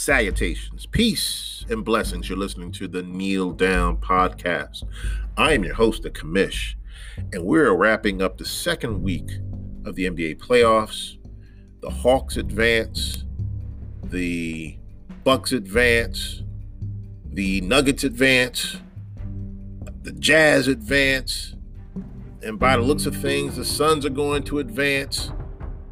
Salutations, peace, and blessings. You're listening to the Kneel Down Podcast. I am your host, the Commish, and we're wrapping up the second week of the NBA playoffs. The Hawks advance, the Bucks advance, the Nuggets advance, the Jazz advance, and by the looks of things, the Suns are going to advance.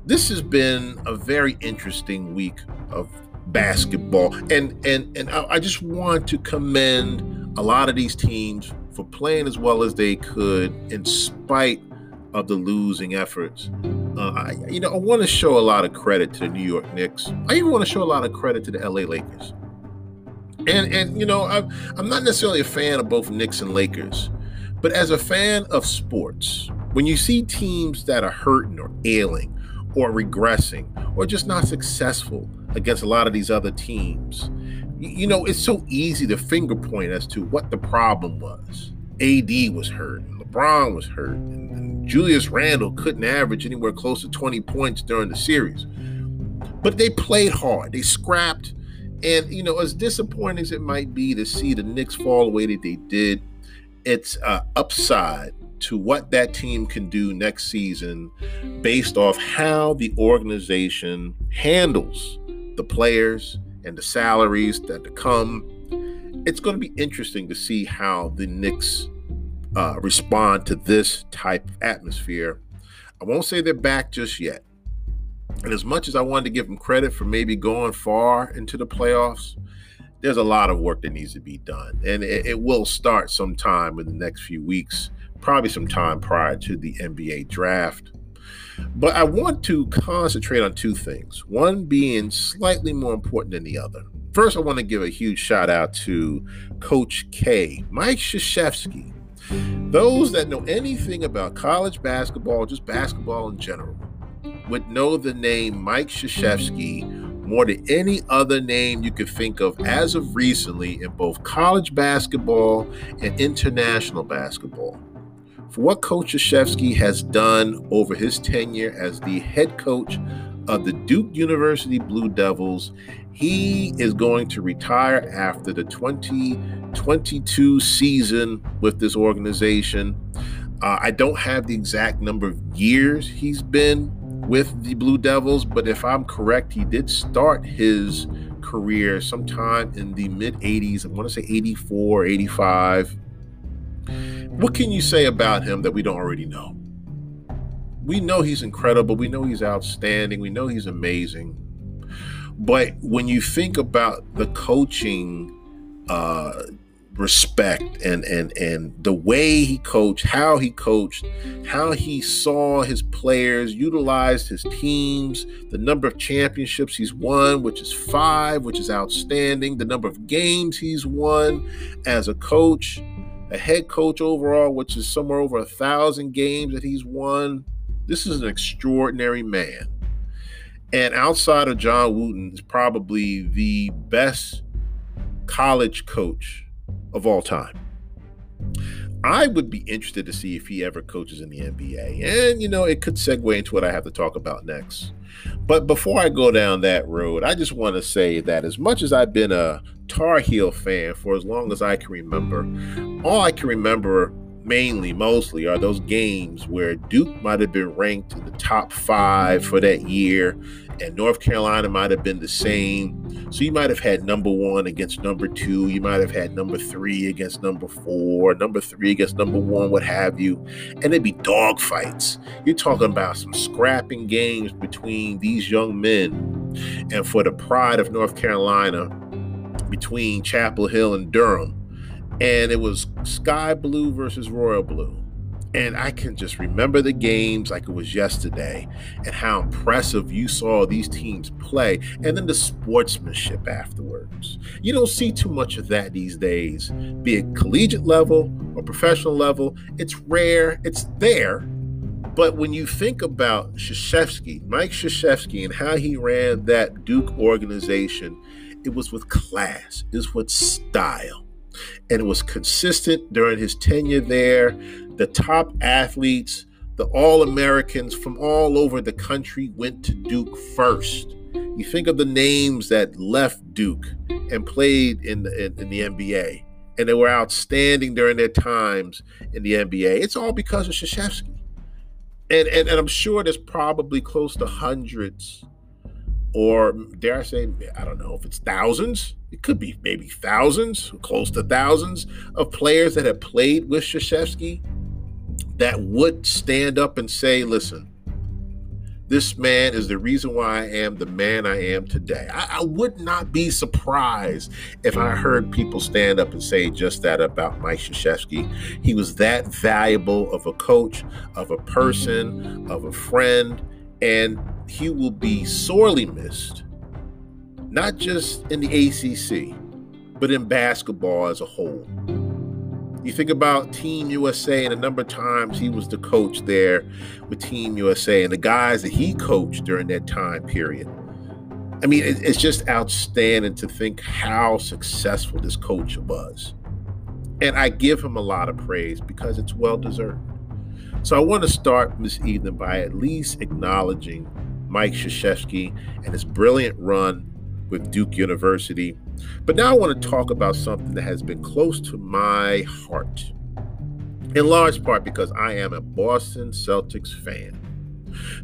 This has been a very interesting week of basketball. And and and I just want to commend a lot of these teams for playing as well as they could in spite of the losing efforts. Uh, I, you know, I want to show a lot of credit to the New York Knicks. I even want to show a lot of credit to the LA Lakers. And and you know, I'm, I'm not necessarily a fan of both Knicks and Lakers, but as a fan of sports, when you see teams that are hurting or ailing or regressing or just not successful against a lot of these other teams. You know, it's so easy to finger point as to what the problem was. AD was hurt, and LeBron was hurt, and, and Julius Randle couldn't average anywhere close to 20 points during the series. But they played hard, they scrapped. And, you know, as disappointing as it might be to see the Knicks fall away that they did, it's uh, upside to what that team can do next season based off how the organization handles the players and the salaries that to come. It's going to be interesting to see how the Knicks uh, respond to this type of atmosphere. I won't say they're back just yet. And as much as I wanted to give them credit for maybe going far into the playoffs, there's a lot of work that needs to be done. And it, it will start sometime in the next few weeks probably some time prior to the NBA draft. But I want to concentrate on two things, one being slightly more important than the other. First, I want to give a huge shout out to Coach K, Mike Krzyzewski. Those that know anything about college basketball, just basketball in general, would know the name Mike Krzyzewski more than any other name you could think of as of recently in both college basketball and international basketball for what Coach Krzyzewski has done over his tenure as the head coach of the Duke University Blue Devils. He is going to retire after the 2022 season with this organization. Uh, I don't have the exact number of years he's been with the Blue Devils, but if I'm correct, he did start his career sometime in the mid 80s. I want to say 84, 85. What can you say about him that we don't already know? We know he's incredible. We know he's outstanding. We know he's amazing. But when you think about the coaching uh, respect and and and the way he coached, how he coached, how he saw his players, utilized his teams, the number of championships he's won, which is five, which is outstanding, the number of games he's won as a coach, a head coach overall, which is somewhere over a thousand games that he's won. This is an extraordinary man. And outside of John Wooden, is probably the best college coach of all time. I would be interested to see if he ever coaches in the NBA. And, you know, it could segue into what I have to talk about next. But before I go down that road, I just want to say that as much as I've been a Tar Heel fan for as long as I can remember, all I can remember mainly, mostly, are those games where Duke might have been ranked in the top five for that year, and North Carolina might have been the same. So you might have had number one against number two, you might have had number three against number four, number three against number one, what have you, and it'd be dog fights. You're talking about some scrapping games between these young men, and for the pride of North Carolina, between Chapel Hill and Durham and it was Sky Blue versus Royal Blue. And I can just remember the games like it was yesterday and how impressive you saw these teams play, and then the sportsmanship afterwards. You don't see too much of that these days, be it collegiate level or professional level. It's rare, it's there. But when you think about Krzyzewski, Mike Krzyzewski, and how he ran that Duke organization, it was with class, it was with style and it was consistent during his tenure there. The top athletes, the All Americans from all over the country went to Duke first. You think of the names that left Duke and played in the, in, in the NBA, and they were outstanding during their times in the NBA. It's all because of Krzyzewski. And, and, and I'm sure there's probably close to hundreds, or dare I say, I don't know if it's thousands. It could be maybe thousands, close to thousands of players that have played with Krzyzewski that would stand up and say, listen, this man is the reason why I am the man I am today. I, I, would not be surprised if I heard people stand up and say just that about Mike Krzyzewski. He was that valuable of a coach, of a person, of a friend, and he will be sorely missed, not just in the ACC, but in basketball as a whole. You think about Team USA and a number of times he was the coach there with Team USA and the guys that he coached during that time period. I mean, it's just outstanding to think how successful this coach was. And I give him a lot of praise because it's well deserved. So I want to start this evening by at least acknowledging Mike Krzyzewski and his brilliant run with Duke University. But now I want to talk about something that has been close to my heart, in large part because I am a Boston Celtics fan.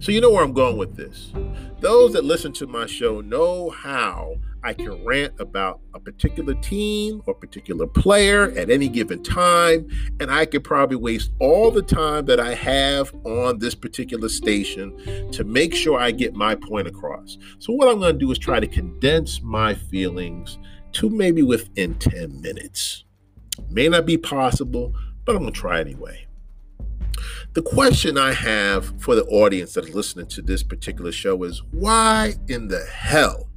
So, you know where I'm going with this. Those that listen to my show know how I can rant about a particular team or particular player at any given time, and I could probably waste all the time that I have on this particular station to make sure I get my point across. So, what I'm going to do is try to condense my feelings to maybe within 10 minutes. May not be possible, but I'm going to try anyway. The question I have for the audience that is listening to this particular show is why in the hell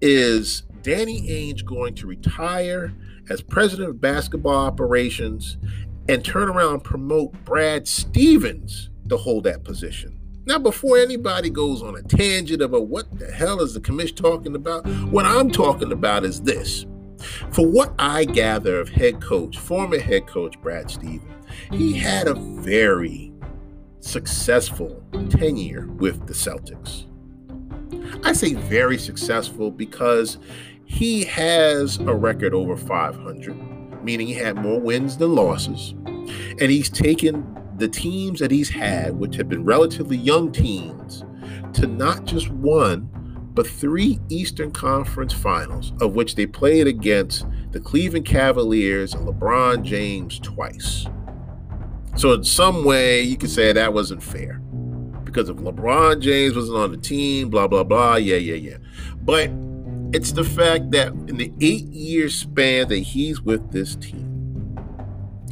is Danny Ainge going to retire as president of basketball operations and turn around and promote Brad Stevens to hold that position? Now, before anybody goes on a tangent about what the hell is the commish talking about, what I'm talking about is this. For what I gather of head coach, former head coach Brad Stevens, he had a very successful tenure with the Celtics. I say very successful because he has a record over 500, meaning he had more wins than losses. And he's taken the teams that he's had, which have been relatively young teams, to not just one, but three Eastern Conference finals, of which they played against the Cleveland Cavaliers and LeBron James twice. So, in some way, you could say that wasn't fair because if LeBron James wasn't on the team, blah, blah, blah. Yeah, yeah, yeah. But it's the fact that in the eight year span that he's with this team,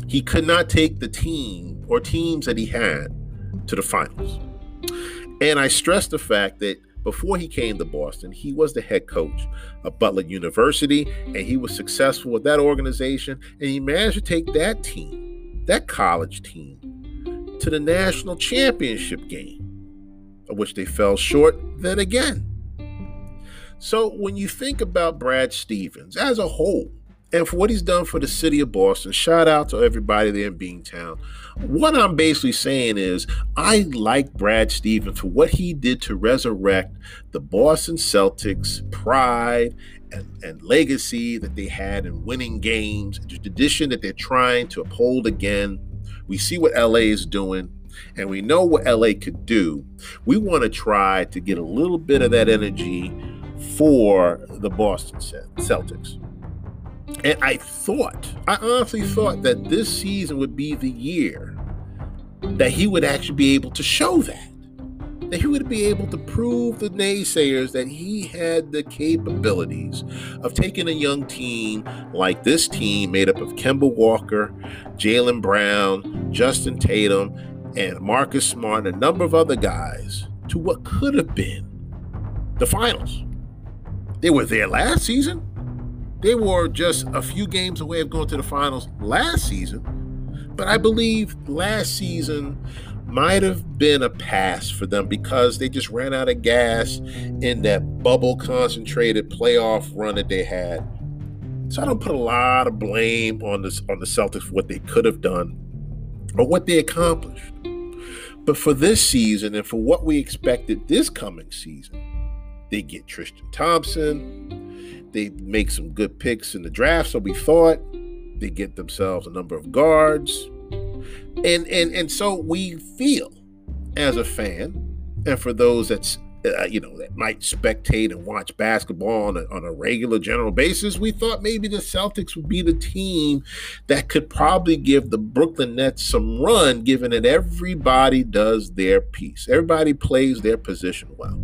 he could not take the team or teams that he had to the finals. And I stress the fact that before he came to Boston, he was the head coach of Butler University, and he was successful with that organization. And he managed to take that team, that college team, to the national championship game of which they fell short then again. So when you think about Brad Stevens as a whole, and for what he's done for the city of Boston, shout out to everybody there in Beantown. What I'm basically saying is, I like Brad Stevens for what he did to resurrect the Boston Celtics pride and, and legacy that they had in winning games, the tradition that they're trying to uphold again. We see what LA is doing and we know what LA could do, we want to try to get a little bit of that energy for the Boston Celtics. And I thought, I honestly thought that this season would be the year that he would actually be able to show that. That he would be able to prove the naysayers that he had the capabilities of taking a young team like this team made up of Kemba Walker, Jaylen Brown, Justin Tatum, and Marcus Smart and a number of other guys to what could have been the finals. They were there last season. They were just a few games away of going to the finals last season. But I believe last season might have been a pass for them because they just ran out of gas in that bubble concentrated playoff run that they had. So I don't put a lot of blame on this on the Celtics for what they could have done or what they accomplished. But for this season and for what we expected this coming season, They get Tristan Thompson. They make some good picks in the draft, so we thought. They get themselves a number of guards. And and and so we feel as a fan, and for those that's uh, you know that might spectate and watch basketball on a, on a regular general basis, we thought maybe the Celtics would be the team that could probably give the Brooklyn Nets some run, given that everybody does their piece, everybody plays their position well.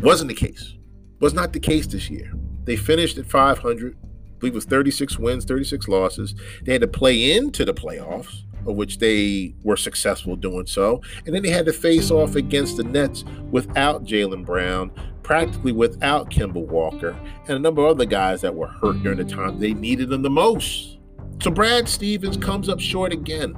Wasn't the case. Was not the case this year. They finished at 500. I believe it was 36 wins, 36 losses. They had to play into the playoffs of which they were successful doing so. And then they had to face off against the Nets without Jaylen Brown, practically without Kemba Walker, and a number of other guys that were hurt during the time they needed them the most. So Brad Stevens comes up short again.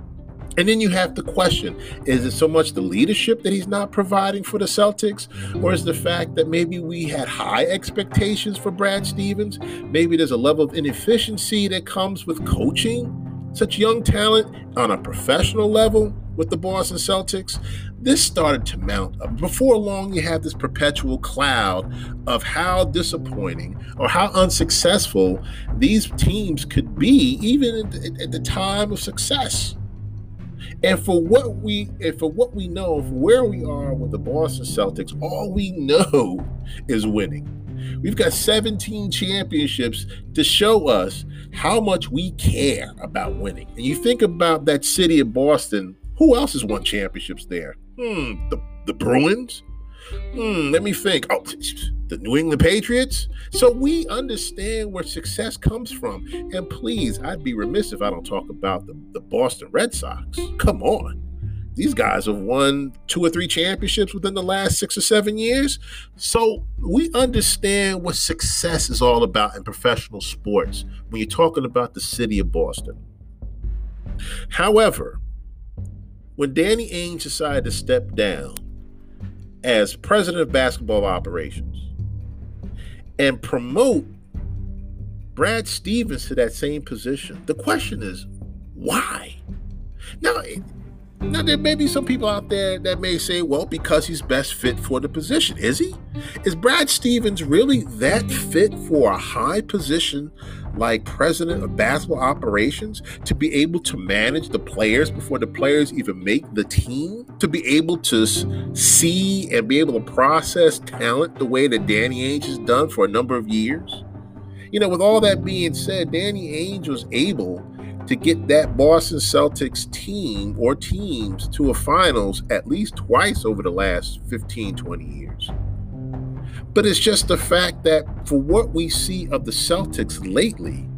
And then you have to question is it so much the leadership that he's not providing for the Celtics? Or is the fact that maybe we had high expectations for Brad Stevens? Maybe there's a level of inefficiency that comes with coaching such young talent on a professional level with the Boston Celtics, this started to mount. Before long, you have this perpetual cloud of how disappointing or how unsuccessful these teams could be, even at the time of success. And for what we and for what we know, where we are with the Boston Celtics, all we know is winning. We've got 17 championships to show us how much we care about winning. And you think about that city of Boston, who else has won championships there? Hmm, the, the Bruins? Hmm, let me think. Oh, the New England Patriots. So we understand where success comes from. And please, I'd be remiss if I don't talk about the, the Boston Red Sox. Come on. These guys have won two or three championships within the last six or seven years. So we understand what success is all about in professional sports when you're talking about the city of Boston. However, when Danny Ainge decided to step down as president of basketball operations and promote Brad Stevens to that same position, the question is why? Now, now, there may be some people out there that may say, well, because he's best fit for the position. Is he? Is Brad Stevens really that fit for a high position like president of basketball operations to be able to manage the players before the players even make the team? To be able to see and be able to process talent the way that Danny Ainge has done for a number of years? You know, with all that being said, Danny Ainge was able to get that Boston Celtics team or teams to a finals at least twice over the last 15, 20 years. But it's just the fact that for what we see of the Celtics lately,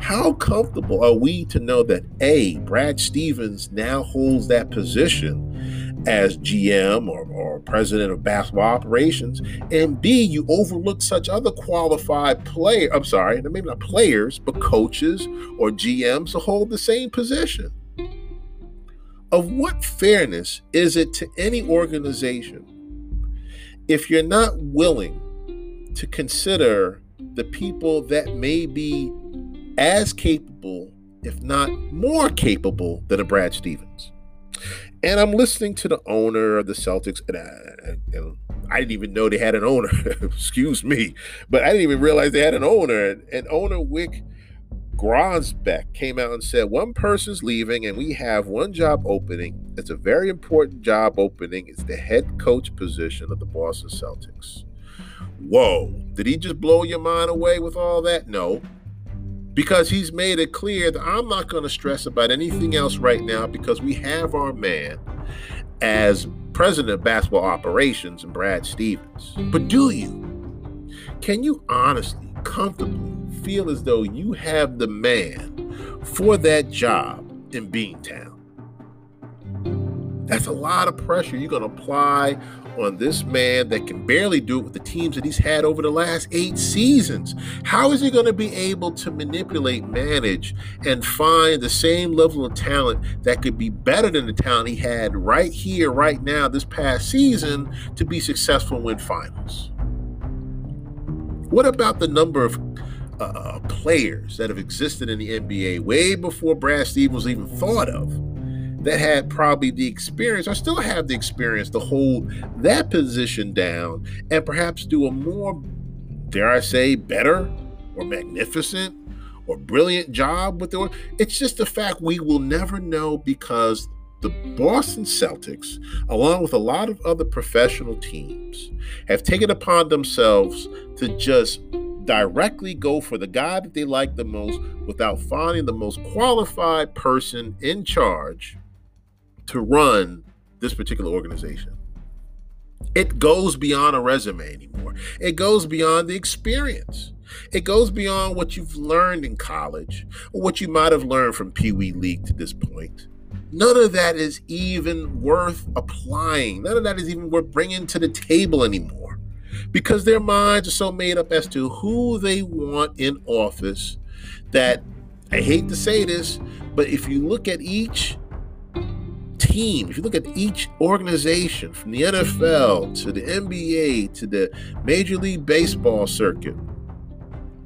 how comfortable are we to know that A, Brad Stevens now holds that position as GM or, or president of basketball operations, and B, you overlook such other qualified player. I'm sorry, maybe not players, but coaches or GMs to hold the same position. Of what fairness is it to any organization if you're not willing to consider the people that may be as capable, if not more capable, than a Brad Stevens? And I'm listening to the owner of the Celtics, and I, and I didn't even know they had an owner. Excuse me, but I didn't even realize they had an owner. And owner Wyc Grousbeck came out and said, "One person's leaving, and we have one job opening. It's a very important job opening. It's the head coach position of the Boston Celtics." Whoa! Did he just blow your mind away with all that? No because he's made it clear that I'm not going to stress about anything else right now because we have our man as president of basketball operations and Brad Stevens. But do you? Can you honestly, comfortably feel as though you have the man for that job in Beantown? That's a lot of pressure you're going to apply on this man that can barely do it with the teams that he's had over the last eight seasons. How is he going to be able to manipulate, manage, and find the same level of talent that could be better than the talent he had right here, right now, this past season to be successful and win finals? What about the number of uh, players that have existed in the NBA way before Brad Stevens even thought of? That had probably the experience or still have the experience to hold that position down and perhaps do a more, dare I say, better or magnificent or brilliant job with the. It's just a fact we will never know because the Boston Celtics, along with a lot of other professional teams, have taken upon themselves to just directly go for the guy that they like the most without finding the most qualified person in charge to run this particular organization. It goes beyond a resume anymore. It goes beyond the experience. It goes beyond what you've learned in college or what you might have learned from Pee Wee League to this point. None of that is even worth applying. None of that is even worth bringing to the table anymore because their minds are so made up as to who they want in office that I hate to say this, but if you look at each team, if you look at each organization from the NFL to the NBA to the Major League Baseball circuit,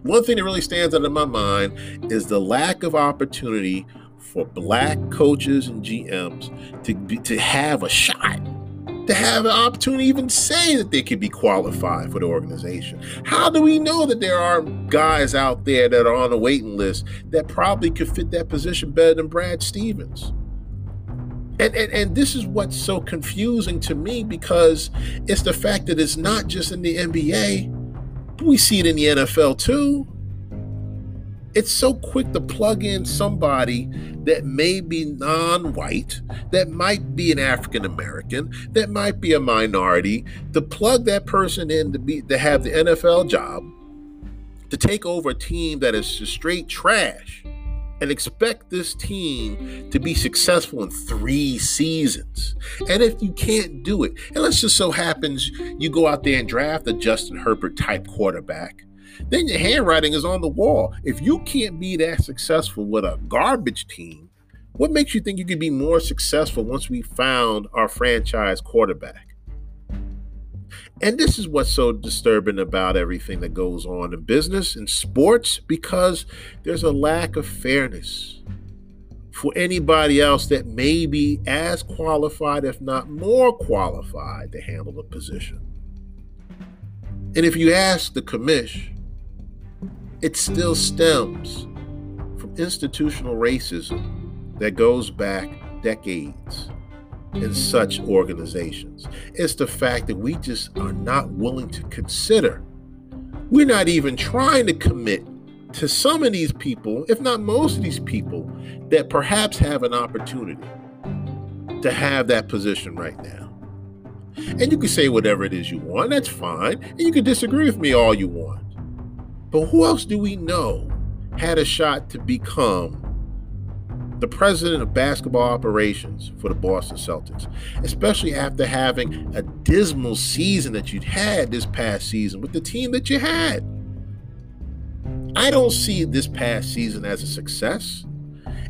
one thing that really stands out in my mind is the lack of opportunity for black coaches and GMs to be, to have a shot, to have an opportunity, even say that they could be qualified for the organization. How do we know that there are guys out there that are on the waiting list that probably could fit that position better than Brad Stevens? And, and, and this is what's so confusing to me because it's the fact that it's not just in the NBA, we see it in the NFL too. It's so quick to plug in somebody that may be non white, that might be an African American, that might be a minority, to plug that person in to, be, to have the NFL job, to take over a team that is just straight trash and expect this team to be successful in three seasons. And if you can't do it, and let's just so happens you go out there and draft a Justin Herbert type quarterback, then your handwriting is on the wall. If you can't be that successful with a garbage team, what makes you think you could be more successful once we found our franchise quarterback? And this is what's so disturbing about everything that goes on in business and sports because there's a lack of fairness for anybody else that may be as qualified, if not more qualified, to handle the position. And if you ask the commish, it still stems from institutional racism that goes back decades in such organizations. It's the fact that we just are not willing to consider. We're not even trying to commit to some of these people, if not most of these people, that perhaps have an opportunity to have that position right now. And you can say whatever it is you want, that's fine. And you can disagree with me all you want. But who else do we know had a shot to become the president of basketball operations for the Boston Celtics, especially after having a dismal season that you'd had this past season with the team that you had. I don't see this past season as a success.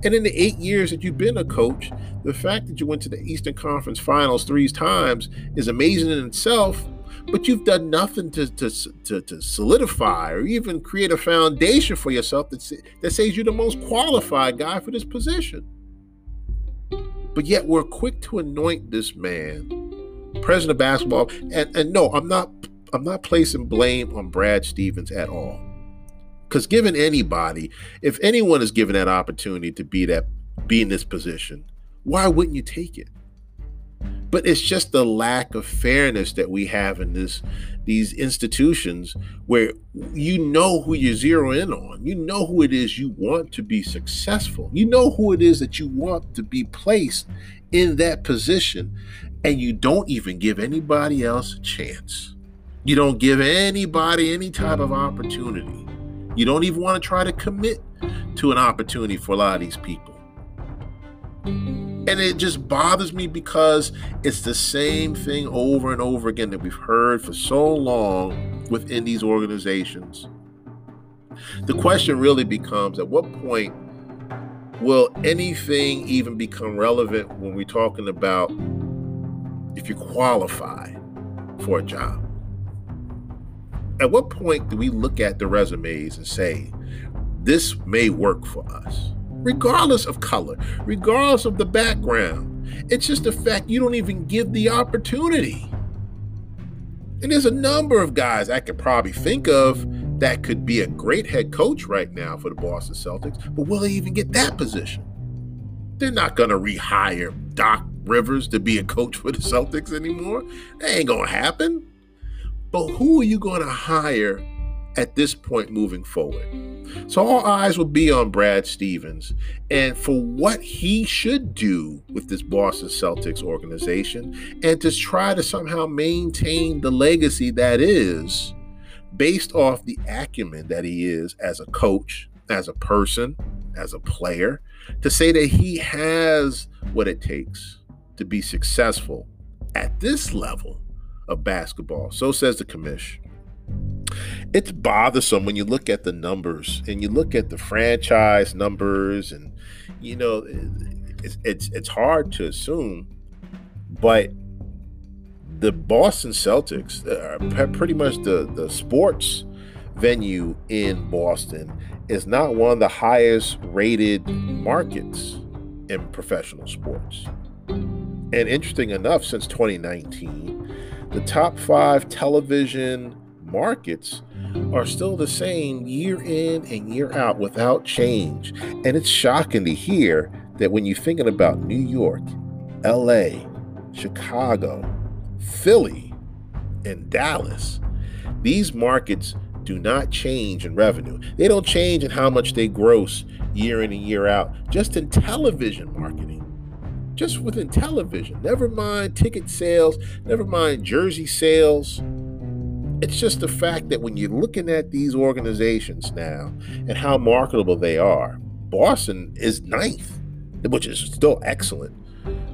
And in the eight years that you've been a coach, the fact that you went to the Eastern Conference Finals three times is amazing in itself but you've done nothing to, to, to, to, solidify or even create a foundation for yourself that, that says you're the most qualified guy for this position. But yet we're quick to anoint this man, president of basketball. And, and no, I'm not I'm not placing blame on Brad Stevens at all. Because given anybody, if anyone is given that opportunity to be that be in this position, why wouldn't you take it? But it's just the lack of fairness that we have in this these institutions where you know who you zero in on. You know who it is you want to be successful. You know who it is that you want to be placed in that position and you don't even give anybody else a chance. You don't give anybody any type of opportunity. You don't even want to try to commit to an opportunity for a lot of these people and it just bothers me because it's the same thing over and over again that we've heard for so long within these organizations. The question really becomes at what point will anything even become relevant when we're talking about if you qualify for a job? At what point do we look at the resumes and say, this may work for us? Regardless of color, regardless of the background. It's just the fact you don't even give the opportunity. And there's a number of guys I could probably think of that could be a great head coach right now for the Boston Celtics, but will they even get that position? They're not going to rehire Doc Rivers to be a coach for the Celtics anymore. That ain't going to happen. But who are you going to hire at this point moving forward? So all eyes will be on Brad Stevens and for what he should do with this Boston Celtics organization and to try to somehow maintain the legacy that is based off the acumen that he is as a coach, as a person, as a player, to say that he has what it takes to be successful at this level of basketball. So says the commish. It's bothersome when you look at the numbers and you look at the franchise numbers, and you know it's it's, it's hard to assume, but the Boston Celtics uh, are pretty much the the sports venue in Boston is not one of the highest rated markets in professional sports. And interesting enough, since 2019, the top five television markets are still the same year in and year out without change. And it's shocking to hear that when you're thinking about New York, LA, Chicago, Philly, and Dallas, these markets do not change in revenue. They don't change in how much they gross year in and year out, just in television marketing. Just within television. Never mind ticket sales, never mind jersey sales. It's just the fact that when you're looking at these organizations now and how marketable they are, Boston is ninth, which is still excellent.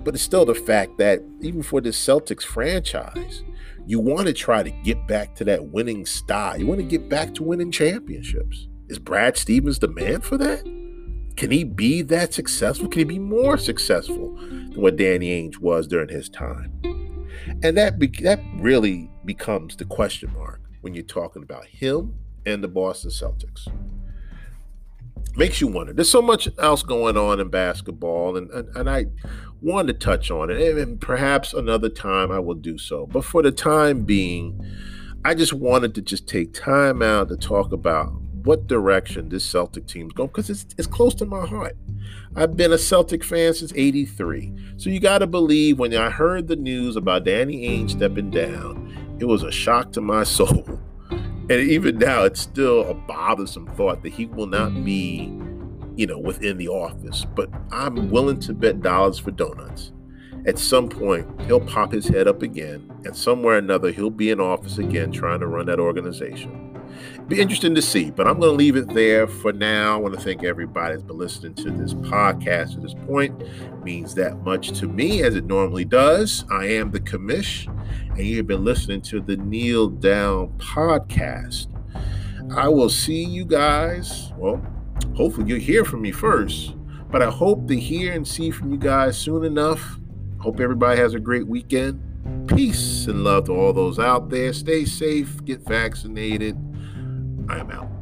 But it's still the fact that even for the Celtics franchise, you want to try to get back to that winning style. You want to get back to winning championships. Is Brad Stevens the man for that? Can he be that successful? Can he be more successful than what Danny Ainge was during his time? And that that really becomes the question mark when you're talking about him and the Boston Celtics. Makes you wonder. There's so much else going on in basketball, and, and, and I wanted to touch on it. And perhaps another time I will do so. But for the time being, I just wanted to just take time out to talk about what direction this Celtic team's going because it's, it's close to my heart. I've been a Celtic fan since 83. So you got to believe when I heard the news about Danny Ainge stepping down, it was a shock to my soul. And even now, it's still a bothersome thought that he will not be, you know, within the office. But I'm willing to bet dollars for donuts. At some point, he'll pop his head up again, and somewhere or another, he'll be in office again trying to run that organization be interesting to see, but I'm going to leave it there for now. I want to thank everybody that's been listening to this podcast to this point. It means that much to me as it normally does. I am the commish, and you have been listening to the Kneel Down podcast. I will see you guys. Well, hopefully you'll hear from me first, but I hope to hear and see from you guys soon enough. Hope everybody has a great weekend. Peace and love to all those out there. Stay safe, get vaccinated I am out.